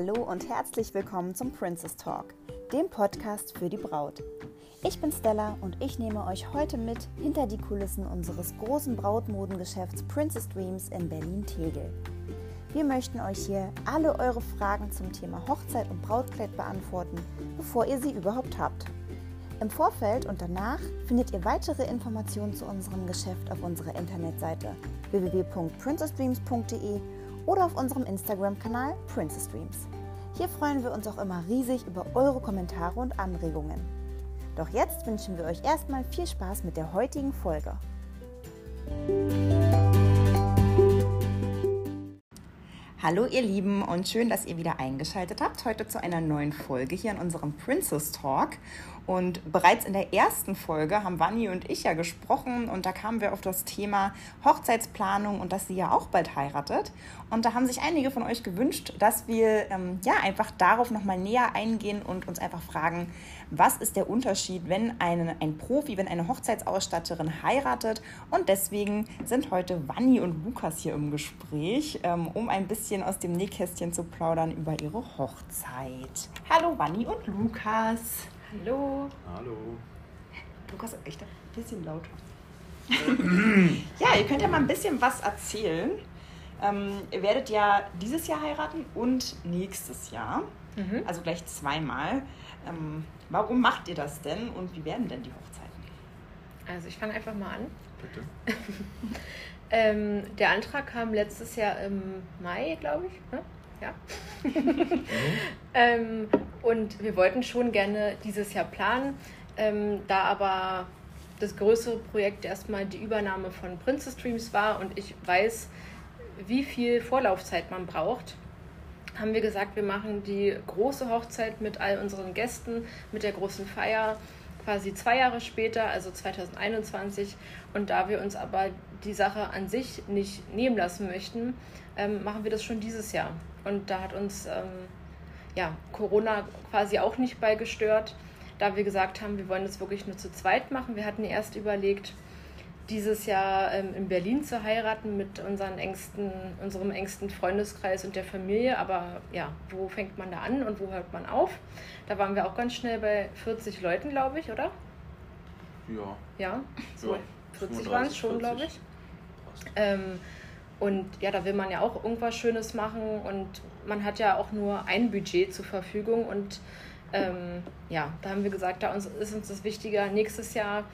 Hallo und herzlich willkommen zum Princess Talk, dem Podcast für die Braut. Ich bin Stella und ich nehme euch heute mit hinter die Kulissen unseres großen Brautmodengeschäfts Princess Dreams in Berlin-Tegel. Wir möchten euch hier alle eure Fragen zum Thema Hochzeit und Brautkleid beantworten, bevor ihr sie überhaupt habt. Im Vorfeld und danach findet ihr weitere Informationen zu unserem Geschäft auf unserer Internetseite www.princessdreams.de oder auf unserem Instagram-Kanal Princess Dreams. Hier freuen wir uns auch immer riesig über eure Kommentare und Anregungen. Doch jetzt wünschen wir euch erstmal viel Spaß mit der heutigen Folge. Hallo ihr Lieben und schön, dass ihr wieder eingeschaltet habt heute zu einer neuen Folge hier in unserem Princess Talk. Und bereits in der ersten Folge haben Vanni und ich ja gesprochen und da kamen wir auf das Thema Hochzeitsplanung und dass sie ja auch bald heiratet. Und da haben sich einige von euch gewünscht, dass wir ähm, ja einfach darauf nochmal näher eingehen und uns einfach fragen, was ist der Unterschied, wenn eine, ein Profi, wenn eine Hochzeitsausstatterin heiratet. Und deswegen sind heute Vanni und Lukas hier im Gespräch, ähm, um ein bisschen aus dem Nähkästchen zu plaudern über ihre Hochzeit. Hallo Vanni und Lukas. Hallo. Hallo. Lukas, echt ein bisschen lauter. ja, ihr könnt ja mal ein bisschen was erzählen. Ähm, ihr werdet ja dieses Jahr heiraten und nächstes Jahr. Mhm. Also gleich zweimal. Ähm, warum macht ihr das denn und wie werden denn die Hochzeiten? Also ich fange einfach mal an. Bitte. ähm, der Antrag kam letztes Jahr im Mai, glaube ich. Ne? Ja. mhm. ähm, und wir wollten schon gerne dieses Jahr planen, ähm, da aber das größere Projekt erstmal die Übernahme von Princess Dreams war und ich weiß, wie viel Vorlaufzeit man braucht, haben wir gesagt, wir machen die große Hochzeit mit all unseren Gästen, mit der großen Feier quasi zwei Jahre später, also 2021. Und da wir uns aber die Sache an sich nicht nehmen lassen möchten, ähm, machen wir das schon dieses Jahr. Und da hat uns ähm, ja, Corona quasi auch nicht bei gestört, da wir gesagt haben, wir wollen das wirklich nur zu zweit machen. Wir hatten erst überlegt, dieses Jahr ähm, in Berlin zu heiraten mit unseren engsten, unserem engsten Freundeskreis und der Familie. Aber ja, wo fängt man da an und wo hört man auf? Da waren wir auch ganz schnell bei 40 Leuten, glaube ich, oder? Ja. Ja, so ja, 40 waren es schon, glaube ich. Ähm, und ja, da will man ja auch irgendwas Schönes machen und man hat ja auch nur ein Budget zur Verfügung. Und ähm, ja, da haben wir gesagt, da ist uns das wichtiger, nächstes Jahr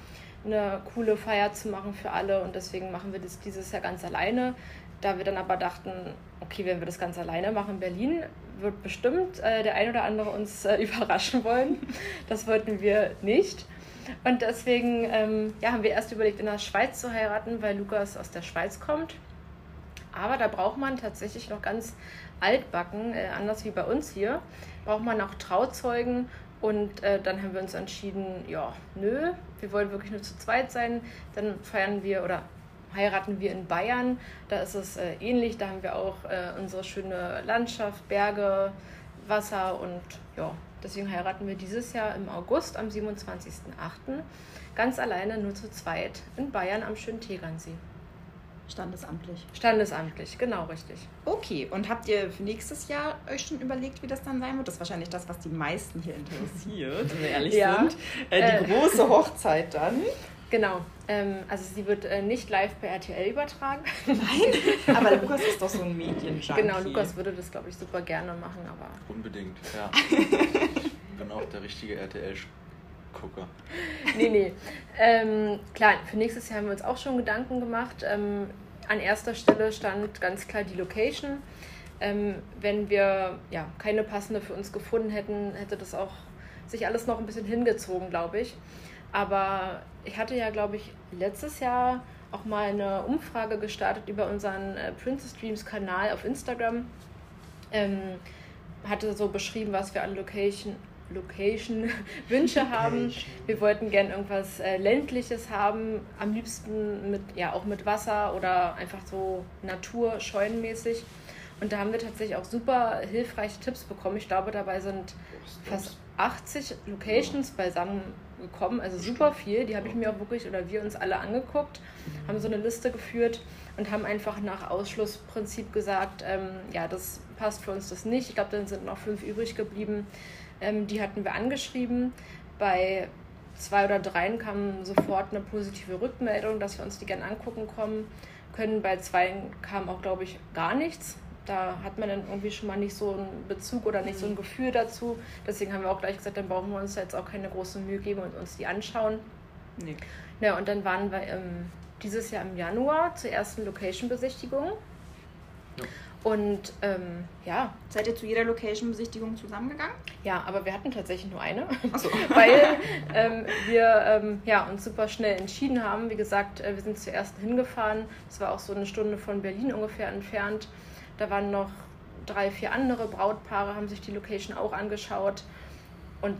eine coole Feier zu machen für alle. Und deswegen machen wir das dieses Jahr ganz alleine. Da wir dann aber dachten, okay, wenn wir das ganz alleine machen in Berlin, wird bestimmt äh, der ein oder andere uns äh, überraschen wollen. Das wollten wir nicht. Und deswegen ähm, ja, haben wir erst überlegt, in der Schweiz zu heiraten, weil Lukas aus der Schweiz kommt. Aber da braucht man tatsächlich noch ganz altbacken, äh, anders wie bei uns hier, braucht man auch Trauzeugen. Und äh, dann haben wir uns entschieden, ja, nö, wir wollen wirklich nur zu zweit sein. Dann feiern wir oder heiraten wir in Bayern. Da ist es äh, ähnlich. Da haben wir auch äh, unsere schöne Landschaft, Berge, Wasser und ja, deswegen heiraten wir dieses Jahr im August am 27.08. ganz alleine nur zu zweit in Bayern am schönen Tegernsee. Standesamtlich. Standesamtlich, genau richtig. Okay, und habt ihr für nächstes Jahr euch schon überlegt, wie das dann sein wird? Das ist wahrscheinlich das, was die meisten hier interessiert, wenn wir ehrlich ja. sind. Äh, die äh, große Hochzeit dann. Genau. Ähm, also sie wird äh, nicht live per RTL übertragen. Nein, aber Lukas ist doch so ein Medienjunkie. Genau, Lukas würde das, glaube ich, super gerne machen, aber... Unbedingt, ja. ich bin auch der richtige RTL- Gucker. Nee, nee. Ähm, klar, für nächstes Jahr haben wir uns auch schon Gedanken gemacht. Ähm, an erster Stelle stand ganz klar die Location. Ähm, wenn wir ja, keine passende für uns gefunden hätten, hätte das auch sich alles noch ein bisschen hingezogen, glaube ich. Aber ich hatte ja, glaube ich, letztes Jahr auch mal eine Umfrage gestartet über unseren äh, Princess Dreams Kanal auf Instagram. Ähm, hatte so beschrieben, was wir an Location, Location Wünsche haben. Wir wollten gern irgendwas äh, ländliches haben, am liebsten mit ja auch mit Wasser oder einfach so Natur scheunenmäßig. Und da haben wir tatsächlich auch super hilfreiche Tipps bekommen. Ich glaube, dabei sind fast 80 Locations beisammen gekommen, also super viel. Die habe ich mir auch wirklich, oder wir uns alle angeguckt, haben so eine Liste geführt und haben einfach nach Ausschlussprinzip gesagt, ähm, ja, das passt für uns das nicht. Ich glaube, dann sind noch fünf übrig geblieben. Ähm, die hatten wir angeschrieben. Bei zwei oder dreien kam sofort eine positive Rückmeldung, dass wir uns die gerne angucken kommen können. Bei zwei kam auch, glaube ich, gar nichts. Da hat man dann irgendwie schon mal nicht so einen Bezug oder nicht so ein mhm. Gefühl dazu. Deswegen haben wir auch gleich gesagt, dann brauchen wir uns jetzt auch keine große Mühe geben und uns die anschauen. Nee. Ja, und dann waren wir im, dieses Jahr im Januar zur ersten Location-Besichtigung. Ja. Und ähm, ja. Seid ihr zu jeder Location-Besichtigung zusammengegangen? Ja, aber wir hatten tatsächlich nur eine, so. weil ähm, wir ähm, ja, uns super schnell entschieden haben. Wie gesagt, äh, wir sind zuerst hingefahren. Das war auch so eine Stunde von Berlin ungefähr entfernt. Da waren noch drei, vier andere Brautpaare, haben sich die Location auch angeschaut. Und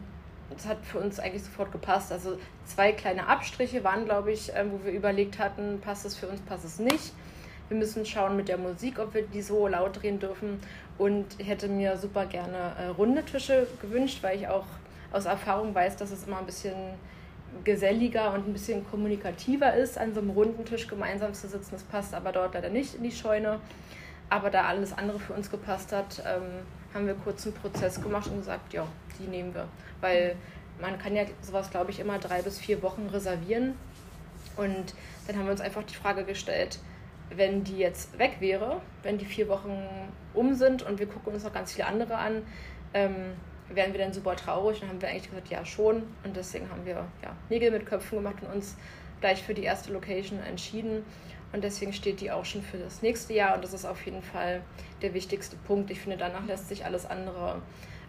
es hat für uns eigentlich sofort gepasst. Also zwei kleine Abstriche waren, glaube ich, äh, wo wir überlegt hatten, passt es für uns, passt es nicht wir müssen schauen mit der Musik, ob wir die so laut drehen dürfen. Und ich hätte mir super gerne äh, runde Tische gewünscht, weil ich auch aus Erfahrung weiß, dass es immer ein bisschen geselliger und ein bisschen kommunikativer ist, an so einem runden Tisch gemeinsam zu sitzen. Das passt aber dort leider nicht in die Scheune. Aber da alles andere für uns gepasst hat, ähm, haben wir kurz einen Prozess gemacht und gesagt, ja, die nehmen wir. Weil man kann ja sowas, glaube ich, immer drei bis vier Wochen reservieren. Und dann haben wir uns einfach die Frage gestellt, wenn die jetzt weg wäre, wenn die vier Wochen um sind und wir gucken uns noch ganz viele andere an, ähm, wären wir dann super traurig. Dann haben wir eigentlich gesagt, ja schon. Und deswegen haben wir ja, Nägel mit Köpfen gemacht und uns gleich für die erste Location entschieden. Und deswegen steht die auch schon für das nächste Jahr. Und das ist auf jeden Fall der wichtigste Punkt. Ich finde, danach lässt sich alles andere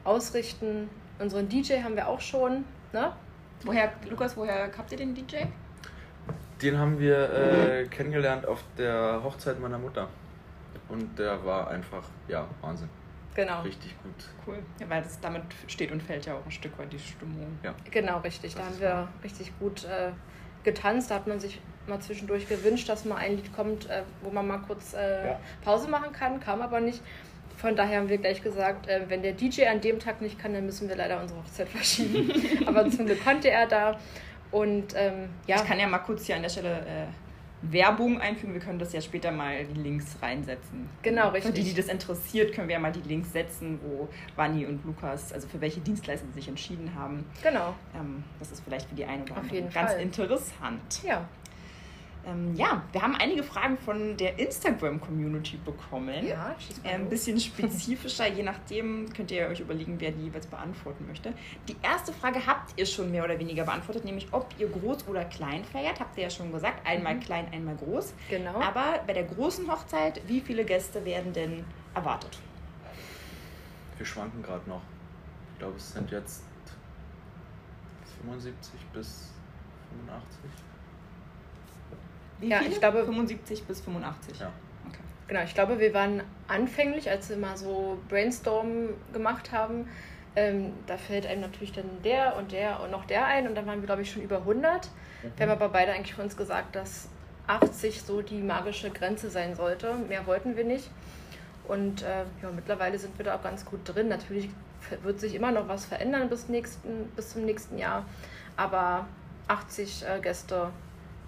ausrichten. Unseren DJ haben wir auch schon. Ne? Woher, Lukas, woher habt ihr den DJ? Den haben wir äh, kennengelernt auf der Hochzeit meiner Mutter. Und der war einfach, ja, Wahnsinn. Genau. Richtig gut. Cool. Ja, weil das damit steht und fällt ja auch ein Stück weit die Stimmung. Ja. Genau, richtig. Das da haben wir wahr. richtig gut äh, getanzt. Da hat man sich mal zwischendurch gewünscht, dass mal ein Lied kommt, äh, wo man mal kurz äh, ja. Pause machen kann. Kam aber nicht. Von daher haben wir gleich gesagt, äh, wenn der DJ an dem Tag nicht kann, dann müssen wir leider unsere Hochzeit verschieben. aber zum Glück konnte er da. Und ähm, ja. Ich kann ja mal kurz hier an der Stelle äh, Werbung einfügen. Wir können das ja später mal die Links reinsetzen. Genau, richtig. Für die, die das interessiert, können wir ja mal die Links setzen, wo Vanni und Lukas, also für welche Dienstleister sie sich entschieden haben. Genau. Ähm, das ist vielleicht für die eine oder Auf andere jeden ganz Fall. interessant. Ja. Ähm, ja, wir haben einige Fragen von der Instagram-Community bekommen. Ja, äh, Ein bisschen spezifischer, je nachdem könnt ihr euch überlegen, wer die jeweils beantworten möchte. Die erste Frage habt ihr schon mehr oder weniger beantwortet, nämlich ob ihr groß oder klein feiert. Habt ihr ja schon gesagt, einmal mhm. klein, einmal groß. Genau. Aber bei der großen Hochzeit, wie viele Gäste werden denn erwartet? Wir schwanken gerade noch. Ich glaube, es sind jetzt 75 bis 85. Wie ja, viele? ich glaube 75 bis 85. Ja. Okay. Genau, ich glaube, wir waren anfänglich, als wir mal so Brainstorm gemacht haben, ähm, da fällt einem natürlich dann der und der und noch der ein und dann waren wir, glaube ich, schon über 100. Mhm. Wir haben aber beide eigentlich für uns gesagt, dass 80 so die magische Grenze sein sollte. Mehr wollten wir nicht. Und äh, ja, mittlerweile sind wir da auch ganz gut drin. Natürlich wird sich immer noch was verändern bis, nächsten, bis zum nächsten Jahr. Aber 80 äh, Gäste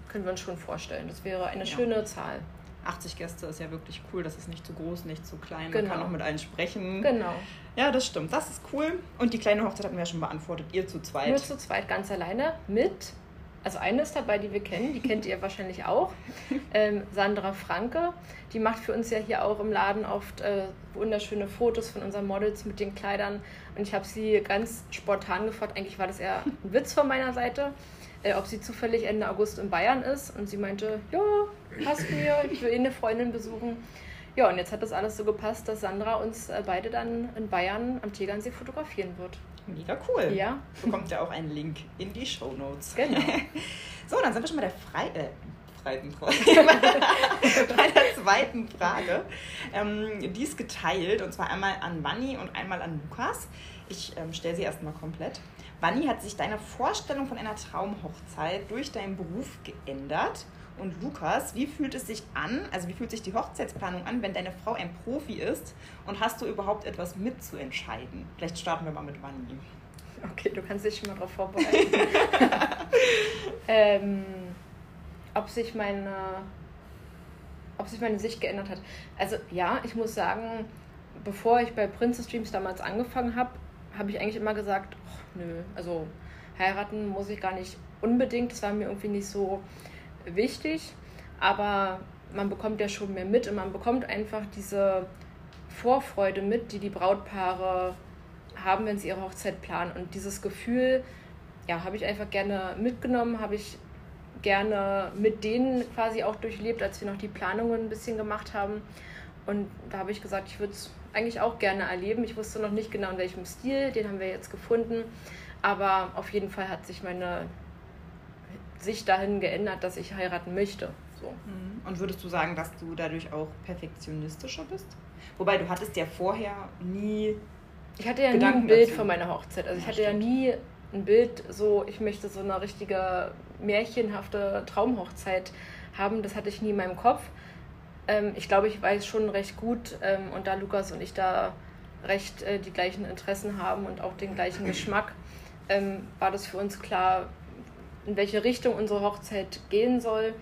können wir uns schon vorstellen. Das wäre eine ja. schöne Zahl. 80 Gäste ist ja wirklich cool. Das ist nicht zu groß, nicht zu klein. Genau. Man kann auch mit allen sprechen. Genau. Ja, das stimmt. Das ist cool. Und die kleine Hochzeit hatten wir ja schon beantwortet. Ihr zu zweit. Nur zu zweit, ganz alleine mit. Also eine ist dabei, die wir kennen, die kennt ihr wahrscheinlich auch. Ähm, Sandra Franke, die macht für uns ja hier auch im Laden oft äh, wunderschöne Fotos von unseren Models mit den Kleidern. Und ich habe sie ganz spontan gefragt, eigentlich war das eher ein Witz von meiner Seite äh, ob sie zufällig Ende August in Bayern ist. Und sie meinte, ja, passt mir, ich will eh eine Freundin besuchen. Ja, und jetzt hat das alles so gepasst, dass Sandra uns äh, beide dann in Bayern am Tegernsee fotografieren wird. Mega cool. Ja. Bekommt ja auch einen Link in die Show Notes. Genau. so, dann sind wir schon bei der Frei äh, zweiten Frage. bei der zweiten Frage. Ähm, die ist geteilt und zwar einmal an Vanni und einmal an Lukas. Ich ähm, stelle sie erstmal komplett. Wanni hat sich deine Vorstellung von einer Traumhochzeit durch deinen Beruf geändert? Und Lukas, wie fühlt es sich an, also wie fühlt sich die Hochzeitsplanung an, wenn deine Frau ein Profi ist und hast du überhaupt etwas mitzuentscheiden? Vielleicht starten wir mal mit Wanni. Okay, du kannst dich schon mal darauf vorbereiten. ähm, ob sich meine ob sich meine Sicht geändert hat. Also ja, ich muss sagen, bevor ich bei Princess Streams damals angefangen habe, habe ich eigentlich immer gesagt, oh, nö, also heiraten muss ich gar nicht unbedingt. Das war mir irgendwie nicht so wichtig. Aber man bekommt ja schon mehr mit und man bekommt einfach diese Vorfreude mit, die die Brautpaare haben, wenn sie ihre Hochzeit planen. Und dieses Gefühl, ja, habe ich einfach gerne mitgenommen, habe ich gerne mit denen quasi auch durchlebt, als wir noch die Planungen ein bisschen gemacht haben. Und da habe ich gesagt, ich würde es eigentlich auch gerne erleben. Ich wusste noch nicht genau in welchem Stil, den haben wir jetzt gefunden. Aber auf jeden Fall hat sich meine Sicht dahin geändert, dass ich heiraten möchte. So. Mhm. Und würdest du sagen, dass du dadurch auch perfektionistischer bist? Wobei du hattest ja vorher nie. Ich hatte ja Gedanken nie ein Bild dazu. von meiner Hochzeit. Also ja, ich hatte stimmt. ja nie ein Bild so, ich möchte so eine richtige märchenhafte Traumhochzeit haben. Das hatte ich nie in meinem Kopf. Ähm, ich glaube, ich weiß schon recht gut ähm, und da Lukas und ich da recht äh, die gleichen Interessen haben und auch den gleichen Geschmack, ähm, war das für uns klar, in welche Richtung unsere Hochzeit gehen soll.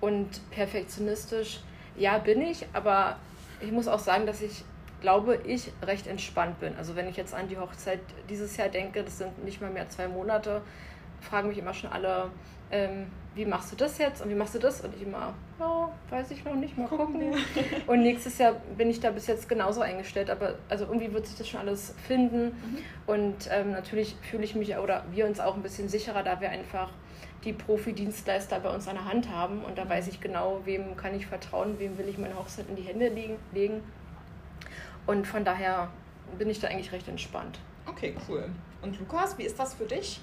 Und perfektionistisch, ja, bin ich, aber ich muss auch sagen, dass ich glaube, ich recht entspannt bin. Also wenn ich jetzt an die Hochzeit dieses Jahr denke, das sind nicht mal mehr zwei Monate, fragen mich immer schon alle, ähm, wie machst du das jetzt und wie machst du das? Und ich immer, ja, weiß ich noch nicht, mal gucken. und nächstes Jahr bin ich da bis jetzt genauso eingestellt, aber also irgendwie wird sich das schon alles finden. Mhm. Und ähm, natürlich fühle ich mich oder wir uns auch ein bisschen sicherer, da wir einfach die Profi-Dienstleister bei uns an der Hand haben. Und da mhm. weiß ich genau, wem kann ich vertrauen, wem will ich meine Hochzeit in die Hände legen. Und von daher bin ich da eigentlich recht entspannt. Okay, cool. Und Lukas, wie ist das für dich?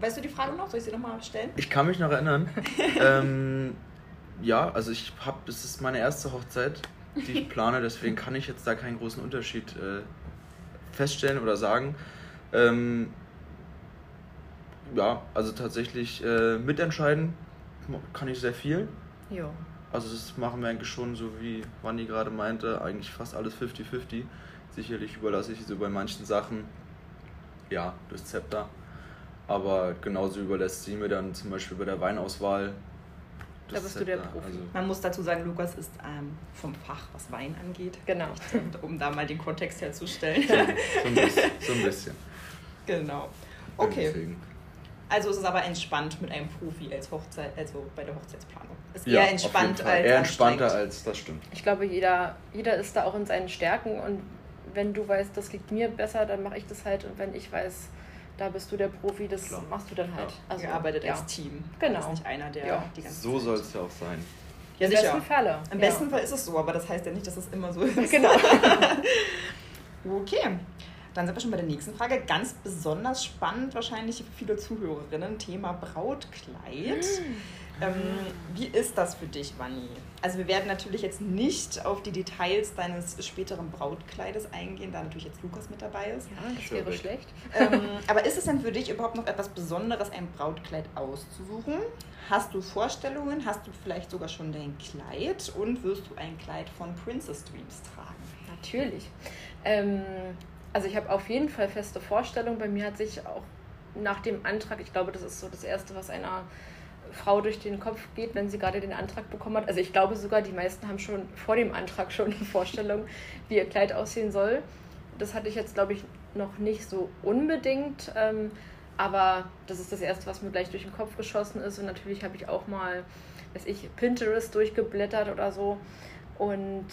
Weißt du die Frage noch? Soll ich sie nochmal stellen? Ich kann mich noch erinnern. ähm, ja, also ich habe, das ist meine erste Hochzeit, die ich plane, deswegen kann ich jetzt da keinen großen Unterschied äh, feststellen oder sagen. Ähm, ja, also tatsächlich äh, mitentscheiden kann ich sehr viel. Ja. Also das machen wir eigentlich schon, so wie Wanni gerade meinte, eigentlich fast alles 50-50. Sicherlich überlasse ich so bei manchen Sachen, ja, das Zepter. Aber genauso überlässt sie mir dann zum Beispiel bei der Weinauswahl. Da bist du der Profi. Also Man muss dazu sagen, Lukas ist ähm, vom Fach, was Wein angeht. Genau. Um da mal den Kontext herzustellen. So, so, ein, bisschen, so ein bisschen. Genau. Okay. Deswegen. Also ist es aber entspannt mit einem Profi als Hochzeit, also bei der Hochzeitsplanung. Ist ja, eher entspannt als eher entspannter als das stimmt. Ich glaube, jeder, jeder ist da auch in seinen Stärken und wenn du weißt, das liegt mir besser, dann mache ich das halt und wenn ich weiß, da bist du der Profi, das Klar. machst du dann halt. Ja. Also, Ihr arbeitet ja. als Team. Genau. ist nicht einer, der ja. die ganze So soll es ja auch sein. Ja, Im besten Falle. Im besten Fall ist es so, aber das heißt ja nicht, dass es immer so ist. Genau. okay. Dann sind wir schon bei der nächsten Frage. Ganz besonders spannend wahrscheinlich für viele Zuhörerinnen, Thema Brautkleid. Ähm, wie ist das für dich, Vanni? Also wir werden natürlich jetzt nicht auf die Details deines späteren Brautkleides eingehen, da natürlich jetzt Lukas mit dabei ist. Ja, das wäre schlecht. Ähm, aber ist es denn für dich überhaupt noch etwas Besonderes, ein Brautkleid auszusuchen? Hast du Vorstellungen? Hast du vielleicht sogar schon dein Kleid? Und wirst du ein Kleid von Princess Dreams tragen? Natürlich. Ähm, also ich habe auf jeden Fall feste Vorstellungen. Bei mir hat sich auch nach dem Antrag, ich glaube, das ist so das Erste, was einer Frau durch den Kopf geht, wenn sie gerade den Antrag bekommen hat. Also ich glaube sogar, die meisten haben schon vor dem Antrag schon eine Vorstellung, wie ihr Kleid aussehen soll. Das hatte ich jetzt, glaube ich, noch nicht so unbedingt. Ähm, aber das ist das Erste, was mir gleich durch den Kopf geschossen ist. Und natürlich habe ich auch mal, weiß ich, Pinterest durchgeblättert oder so. Und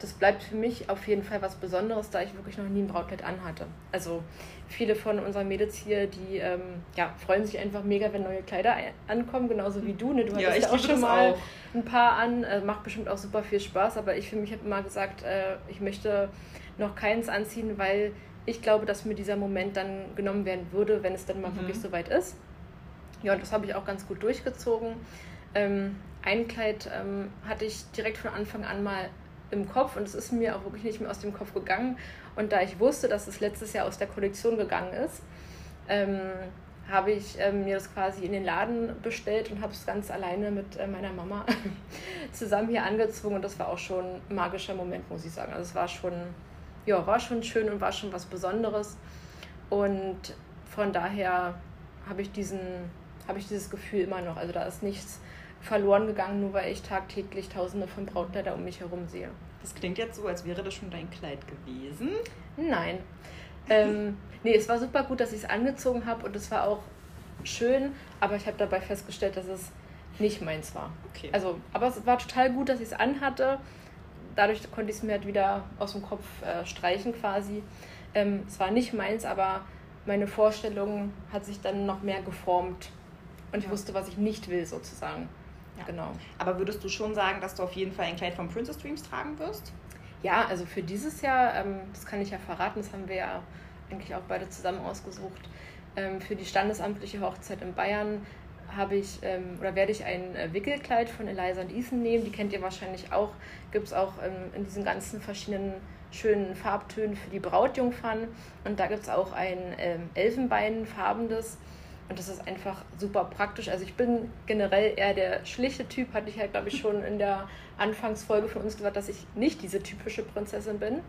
das bleibt für mich auf jeden Fall was Besonderes, da ich wirklich noch nie ein Brautkleid anhatte. Also viele von unseren Mädels hier, die ähm, ja, freuen sich einfach mega, wenn neue Kleider ankommen, genauso wie du. Ne? Du hattest ja, auch schon mal auch. ein paar an, äh, macht bestimmt auch super viel Spaß, aber ich für mich habe immer gesagt, äh, ich möchte noch keins anziehen, weil ich glaube, dass mir dieser Moment dann genommen werden würde, wenn es dann mal mhm. wirklich soweit ist. Ja, und das habe ich auch ganz gut durchgezogen. Ähm, ein Kleid ähm, hatte ich direkt von Anfang an mal im Kopf und es ist mir auch wirklich nicht mehr aus dem Kopf gegangen. Und da ich wusste, dass es letztes Jahr aus der Kollektion gegangen ist, ähm, habe ich ähm, mir das quasi in den Laden bestellt und habe es ganz alleine mit äh, meiner Mama zusammen hier angezogen und das war auch schon ein magischer Moment, muss ich sagen. Also es war schon, ja, war schon schön und war schon was Besonderes und von daher habe ich diesen habe ich dieses Gefühl immer noch. Also da ist nichts verloren gegangen, nur weil ich tagtäglich tausende von Brautkleider um mich herum sehe. Das klingt jetzt so, als wäre das schon dein Kleid gewesen. Nein. ähm, nee, es war super gut, dass ich es angezogen habe und es war auch schön, aber ich habe dabei festgestellt, dass es nicht meins war. Okay. Also, aber es war total gut, dass ich es anhatte. Dadurch konnte ich es mir halt wieder aus dem Kopf äh, streichen quasi. Ähm, es war nicht meins, aber meine Vorstellung hat sich dann noch mehr geformt und ich wusste, was ich nicht will sozusagen. Ja. Genau. Aber würdest du schon sagen, dass du auf jeden Fall ein Kleid von Princess Dreams tragen wirst? Ja, also für dieses Jahr, ähm, das kann ich ja verraten, das haben wir ja eigentlich auch beide zusammen ausgesucht. Ähm, für die standesamtliche Hochzeit in Bayern habe ich ähm, oder werde ich ein äh, Wickelkleid von Eliza und Ethan nehmen. Die kennt ihr wahrscheinlich auch. Gibt es auch ähm, in diesen ganzen verschiedenen schönen Farbtönen für die Brautjungfern. Und da gibt es auch ein ähm, Elfenbeinfarbenes und das ist einfach super praktisch. Also ich bin generell eher der schlichte Typ, hatte ich ja, glaube ich, schon in der Anfangsfolge von uns gesagt, dass ich nicht diese typische Prinzessin bin.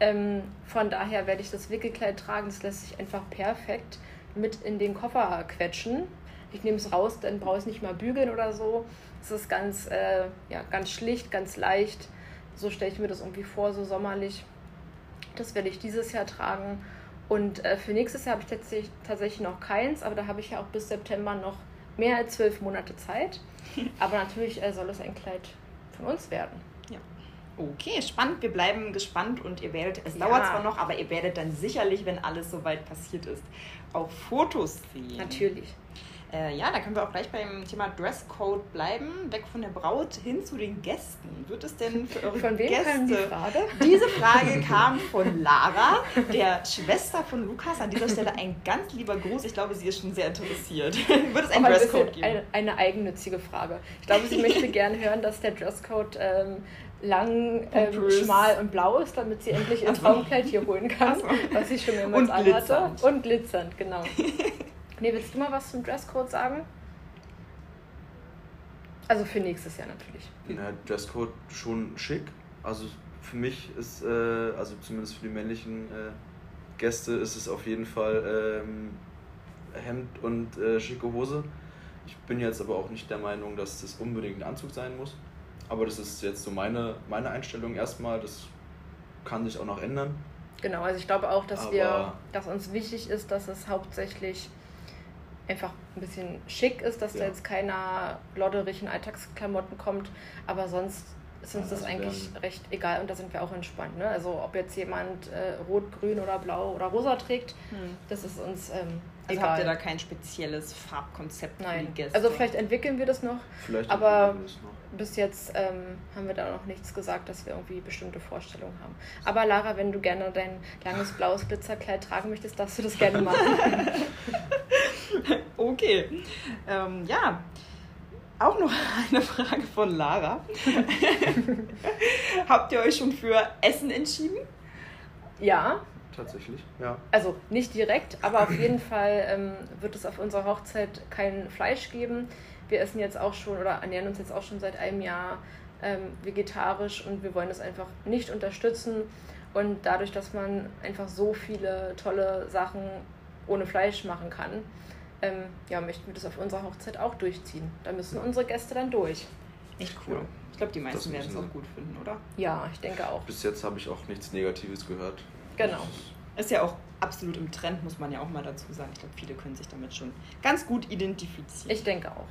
Ähm, von daher werde ich das Wickelkleid tragen. Das lässt sich einfach perfekt mit in den Koffer quetschen. Ich nehme es raus, dann brauche ich es nicht mal bügeln oder so. Es ist ganz, äh, ja, ganz schlicht, ganz leicht. So stelle ich mir das irgendwie vor, so sommerlich. Das werde ich dieses Jahr tragen. Und äh, für nächstes Jahr habe ich tatsächlich, tatsächlich noch keins, aber da habe ich ja auch bis September noch mehr als zwölf Monate Zeit. Aber natürlich äh, soll es ein Kleid von uns werden. Ja. Okay, spannend. Wir bleiben gespannt und ihr werdet, es ja. dauert zwar noch, aber ihr werdet dann sicherlich, wenn alles soweit passiert ist, auch Fotos sehen. Natürlich. Äh, ja, da können wir auch gleich beim Thema Dresscode bleiben. Weg von der Braut hin zu den Gästen. Wird es denn für eure von wem Gäste? Kam die Frage? Diese Frage kam von Lara, der Schwester von Lukas. An dieser Stelle ein ganz lieber Gruß. Ich glaube, sie ist schon sehr interessiert. Wird es einen ein Dresscode geben? Eine, eine, eigennützige Frage. Ich glaube, sie möchte gerne hören, dass der Dresscode ähm, lang, ähm, schmal und blau ist, damit sie endlich ihr Traumkleid hier holen kann, so. was sie schon mehrmals anhatte. Und glitzernd, genau. Nee, willst du mal was zum Dresscode sagen? Also für nächstes Jahr natürlich. Na, Dresscode schon schick. Also für mich ist, äh, also zumindest für die männlichen äh, Gäste, ist es auf jeden Fall ähm, Hemd und äh, schicke Hose. Ich bin jetzt aber auch nicht der Meinung, dass das unbedingt ein Anzug sein muss. Aber das ist jetzt so meine, meine Einstellung erstmal. Das kann sich auch noch ändern. Genau, also ich glaube auch, dass aber wir, dass uns wichtig ist, dass es hauptsächlich einfach ein bisschen schick ist, dass ja. da jetzt keiner lodderigen Alltagsklamotten kommt, aber sonst ist uns ja, das eigentlich werden. recht egal und da sind wir auch entspannt. Ne? Also ob jetzt jemand äh, rot, grün oder blau oder rosa trägt, hm. das ist uns ähm, also egal. habt ihr da kein spezielles Farbkonzept Nein. für die Gäste? Also vielleicht entwickeln wir das noch, vielleicht aber noch. bis jetzt ähm, haben wir da noch nichts gesagt, dass wir irgendwie bestimmte Vorstellungen haben. Aber Lara, wenn du gerne dein langes blaues Glitzerkleid tragen möchtest, darfst du das gerne machen. okay. Ähm, ja. Auch noch eine Frage von Lara. Habt ihr euch schon für Essen entschieden? Ja. Tatsächlich, ja. Also nicht direkt, aber auf jeden Fall ähm, wird es auf unserer Hochzeit kein Fleisch geben. Wir essen jetzt auch schon oder ernähren uns jetzt auch schon seit einem Jahr ähm, vegetarisch und wir wollen das einfach nicht unterstützen. Und dadurch, dass man einfach so viele tolle Sachen ohne Fleisch machen kann, ähm, ja, möchten wir das auf unserer Hochzeit auch durchziehen. Da müssen ja. unsere Gäste dann durch. Echt cool. Ja. Ich glaube, die meisten werden es auch gut finden, oder? Ja, ich denke auch. Bis jetzt habe ich auch nichts Negatives gehört. Genau. Ist ja auch absolut im Trend, muss man ja auch mal dazu sagen. Ich glaube, viele können sich damit schon ganz gut identifizieren. Ich denke auch.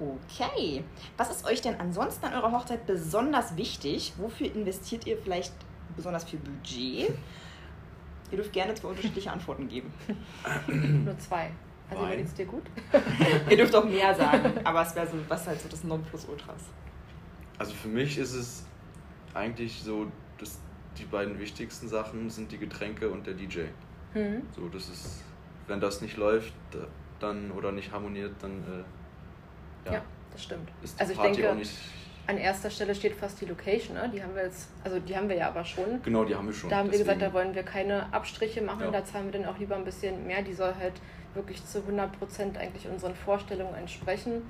Okay. Was ist euch denn ansonsten an eurer Hochzeit besonders wichtig? Wofür investiert ihr vielleicht besonders viel Budget? Ihr dürft gerne zwei unterschiedliche Antworten geben. Nur zwei. Also Wein. es dir gut? Ihr dürft auch mehr sagen, aber es wäre so, was halt so das Nonplusultras. Also für mich ist es eigentlich so, dass die beiden wichtigsten Sachen sind die Getränke und der DJ. Mhm. So, das ist, wenn das nicht läuft, dann oder nicht harmoniert, dann äh, ja, ja, das stimmt. Ist die also Party ich denke, auch nicht an erster Stelle steht fast die Location, ne? Die haben wir jetzt, also die haben wir ja aber schon. Genau, die haben wir schon. Da haben deswegen. wir gesagt, da wollen wir keine Abstriche machen, ja. da zahlen wir dann auch lieber ein bisschen mehr. Die soll halt wirklich zu 100% eigentlich unseren Vorstellungen entsprechen.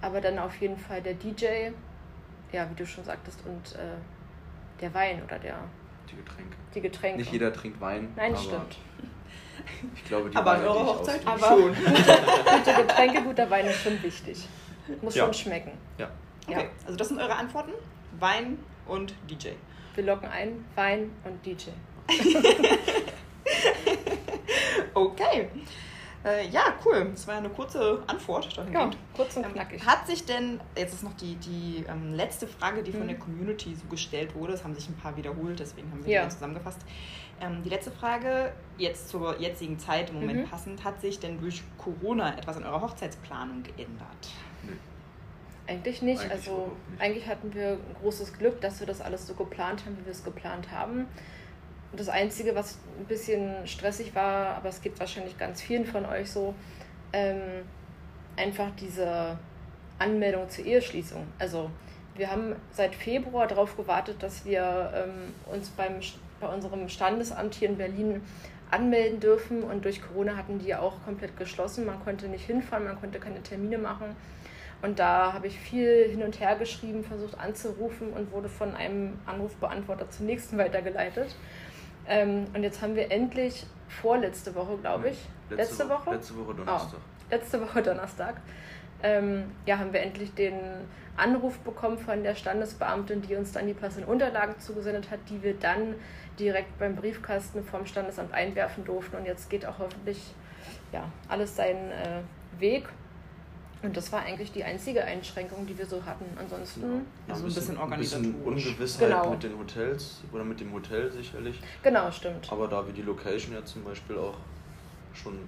Aber dann auf jeden Fall der DJ, ja, wie du schon sagtest, und äh, der Wein oder der. Die Getränke. Die Getränke. Nicht jeder trinkt Wein. Nein, stimmt. Ich glaube, die aber Weine, eure Hochzeit aber schon. gute Getränke, guter Wein ist schon wichtig. Muss ja. schon schmecken. Ja. Okay, ja. also das sind eure Antworten. Wein und DJ. Wir locken ein, Wein und DJ. okay. Äh, ja, cool. Das war ja eine kurze Antwort Ja, kurz und ähm, knackig. Hat sich denn, jetzt ist noch die, die ähm, letzte Frage, die von mhm. der Community so gestellt wurde, es haben sich ein paar wiederholt, deswegen haben wir ja. die zusammengefasst. Ähm, die letzte Frage, jetzt zur jetzigen Zeit im Moment mhm. passend, hat sich denn durch Corona etwas an eurer Hochzeitsplanung geändert? Nee. Eigentlich nicht. Eigentlich also nicht. eigentlich hatten wir großes Glück, dass wir das alles so geplant haben, wie wir es geplant haben. Das Einzige, was ein bisschen stressig war, aber es gibt wahrscheinlich ganz vielen von euch so, ähm, einfach diese Anmeldung zur Eheschließung. Also wir haben seit Februar darauf gewartet, dass wir ähm, uns beim, bei unserem Standesamt hier in Berlin anmelden dürfen und durch Corona hatten die auch komplett geschlossen. Man konnte nicht hinfahren, man konnte keine Termine machen. Und da habe ich viel hin und her geschrieben, versucht anzurufen und wurde von einem Anrufbeantworter zum nächsten weitergeleitet. Ähm, und jetzt haben wir endlich vorletzte Woche, glaube ich. Letzte, letzte Woche? Letzte Woche Donnerstag. Oh, letzte Woche Donnerstag. Ähm, ja, haben wir endlich den Anruf bekommen von der Standesbeamtin, die uns dann die passenden Unterlagen zugesendet hat, die wir dann direkt beim Briefkasten vom Standesamt einwerfen durften. Und jetzt geht auch hoffentlich ja, alles seinen äh, Weg. Und das war eigentlich die einzige Einschränkung, die wir so hatten. Ansonsten. Ja, also ein bisschen, ein bisschen Ungewissheit genau. mit den Hotels oder mit dem Hotel sicherlich. Genau, stimmt. Aber da wir die Location ja zum Beispiel auch schon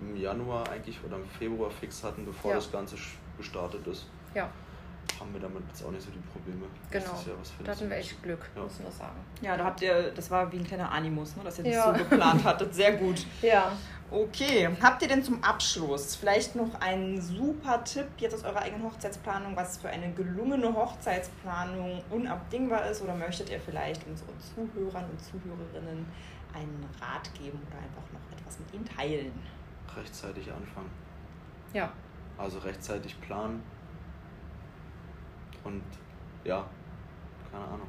im Januar eigentlich oder im Februar fix hatten, bevor ja. das Ganze gestartet ist. Ja haben wir damit jetzt auch nicht so die Probleme. Genau. Ja da hatten wir echt Glück, ja. muss man sagen. Ja, da habt ihr, das war wie ein kleiner Animus, ne, dass ihr das ja. so geplant hattet. Sehr gut. Ja. Okay, habt ihr denn zum Abschluss vielleicht noch einen super Tipp jetzt aus eurer eigenen Hochzeitsplanung, was für eine gelungene Hochzeitsplanung unabdingbar ist? Oder möchtet ihr vielleicht unseren Zuhörern und Zuhörerinnen einen Rat geben oder einfach noch etwas mit ihnen teilen? Rechtzeitig anfangen. Ja. Also rechtzeitig planen, und ja, keine Ahnung.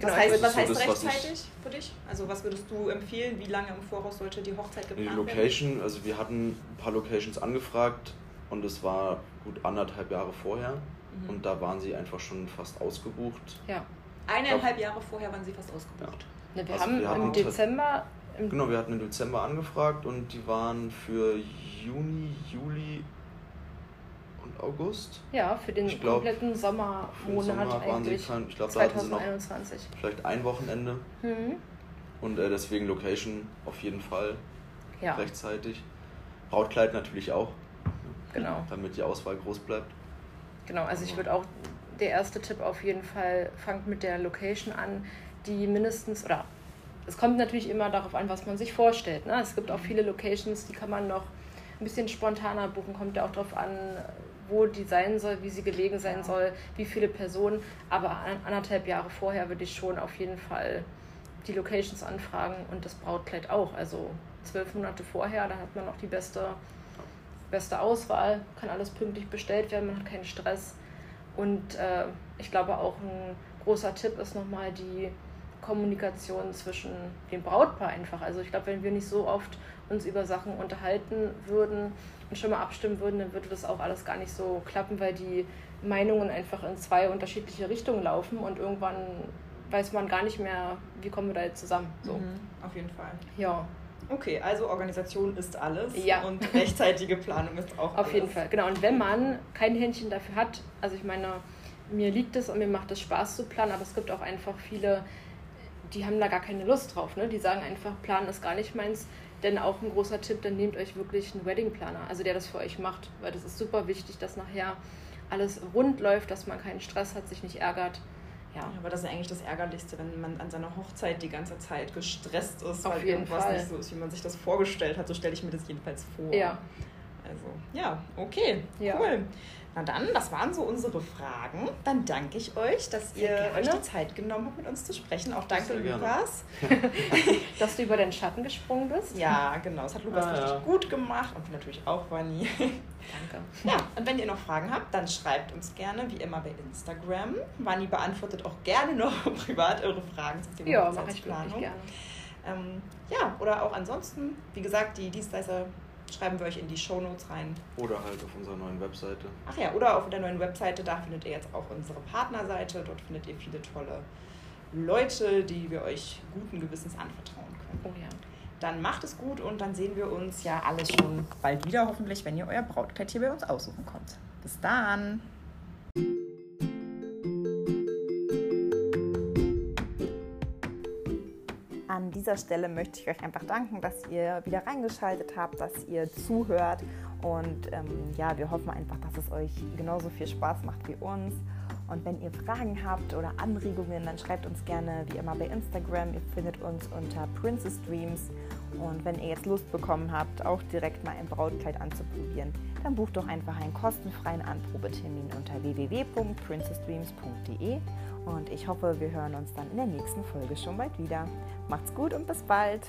Genau, was heißt, was heißt so das, rechtzeitig für dich? Also was würdest du empfehlen? Wie lange im Voraus sollte die Hochzeit geplant werden? Die Location, werden? also wir hatten ein paar Locations angefragt und es war gut anderthalb Jahre vorher mhm. und da waren sie einfach schon fast ausgebucht. Ja. Eineinhalb Jahre vorher waren sie fast ausgebucht. Ja. wir, also haben wir haben im Dezember... Im genau, wir hatten im Dezember angefragt und die waren für Juni, Juli August. Ja, für den glaub, kompletten Sommermonat Sommer eigentlich. Kein, ich glaube, da hatten sie noch vielleicht ein Wochenende. Mhm. Und äh, deswegen Location auf jeden Fall ja. rechtzeitig. Brautkleid natürlich auch. Genau. Damit die Auswahl groß bleibt. Genau, also ich würde auch, der erste Tipp auf jeden Fall, fangt mit der Location an, die mindestens, oder es kommt natürlich immer darauf an, was man sich vorstellt. Ne? Es gibt auch mhm. viele Locations, die kann man noch ein bisschen spontaner buchen, kommt ja auch darauf an, wo die sein soll, wie sie gelegen sein soll, wie viele Personen. Aber anderthalb Jahre vorher würde ich schon auf jeden Fall die Locations anfragen und das Brautkleid auch. Also zwölf Monate vorher, da hat man noch die beste, beste Auswahl, kann alles pünktlich bestellt werden, man hat keinen Stress. Und äh, ich glaube auch ein großer Tipp ist nochmal die Kommunikation zwischen dem Brautpaar einfach. Also ich glaube, wenn wir nicht so oft uns über Sachen unterhalten würden und schon mal abstimmen würden, dann würde das auch alles gar nicht so klappen, weil die Meinungen einfach in zwei unterschiedliche Richtungen laufen und irgendwann weiß man gar nicht mehr, wie kommen wir da jetzt zusammen. So. Mhm, auf jeden Fall. Ja. Okay, also Organisation ist alles ja. und rechtzeitige Planung ist auch Auf alles. jeden Fall, genau. Und wenn man kein Händchen dafür hat, also ich meine, mir liegt es und mir macht es Spaß zu planen, aber es gibt auch einfach viele, die haben da gar keine Lust drauf. Ne? Die sagen einfach, planen ist gar nicht meins. Denn auch ein großer Tipp, dann nehmt euch wirklich einen Wedding Planner, also der das für euch macht, weil das ist super wichtig, dass nachher alles rund läuft, dass man keinen Stress hat, sich nicht ärgert. Ja. aber das ist eigentlich das Ärgerlichste, wenn man an seiner Hochzeit die ganze Zeit gestresst ist, Auf weil irgendwas Fall. nicht so ist, wie man sich das vorgestellt hat. So stelle ich mir das jedenfalls vor. Ja. Also, ja, okay, ja. cool. Na dann, das waren so unsere Fragen. Dann danke ich euch, dass ihr euch die Zeit genommen habt, mit uns zu sprechen. Auch danke, Lukas. dass du über den Schatten gesprungen bist. Ja, genau. Das hat Lukas ah, richtig ja. gut gemacht und natürlich auch Vani. Danke. Ja, und wenn ihr noch Fragen habt, dann schreibt uns gerne, wie immer, bei Instagram. Vani beantwortet auch gerne noch privat eure Fragen zum Thema Ja, mache ich gerne. Ähm, ja, oder auch ansonsten, wie gesagt, die Dienstleister schreiben wir euch in die Show Notes rein. Oder halt auf unserer neuen Webseite. Ach ja, oder auf der neuen Webseite, da findet ihr jetzt auch unsere Partnerseite. Dort findet ihr viele tolle Leute, die wir euch guten Gewissens anvertrauen können. Oh ja. Dann macht es gut und dann sehen wir uns ja alle schon bald wieder, hoffentlich, wenn ihr euer Brautkleid hier bei uns aussuchen kommt. Bis dann! Dieser Stelle möchte ich euch einfach danken, dass ihr wieder reingeschaltet habt, dass ihr zuhört und ähm, ja, wir hoffen einfach, dass es euch genauso viel Spaß macht wie uns. Und wenn ihr Fragen habt oder Anregungen, dann schreibt uns gerne wie immer bei Instagram. Ihr findet uns unter Princess Dreams. Und wenn ihr jetzt Lust bekommen habt, auch direkt mal ein Brautkleid anzuprobieren, dann bucht doch einfach einen kostenfreien Anprobetermin unter www.princessdreams.de. Und ich hoffe, wir hören uns dann in der nächsten Folge schon bald wieder. Macht's gut und bis bald!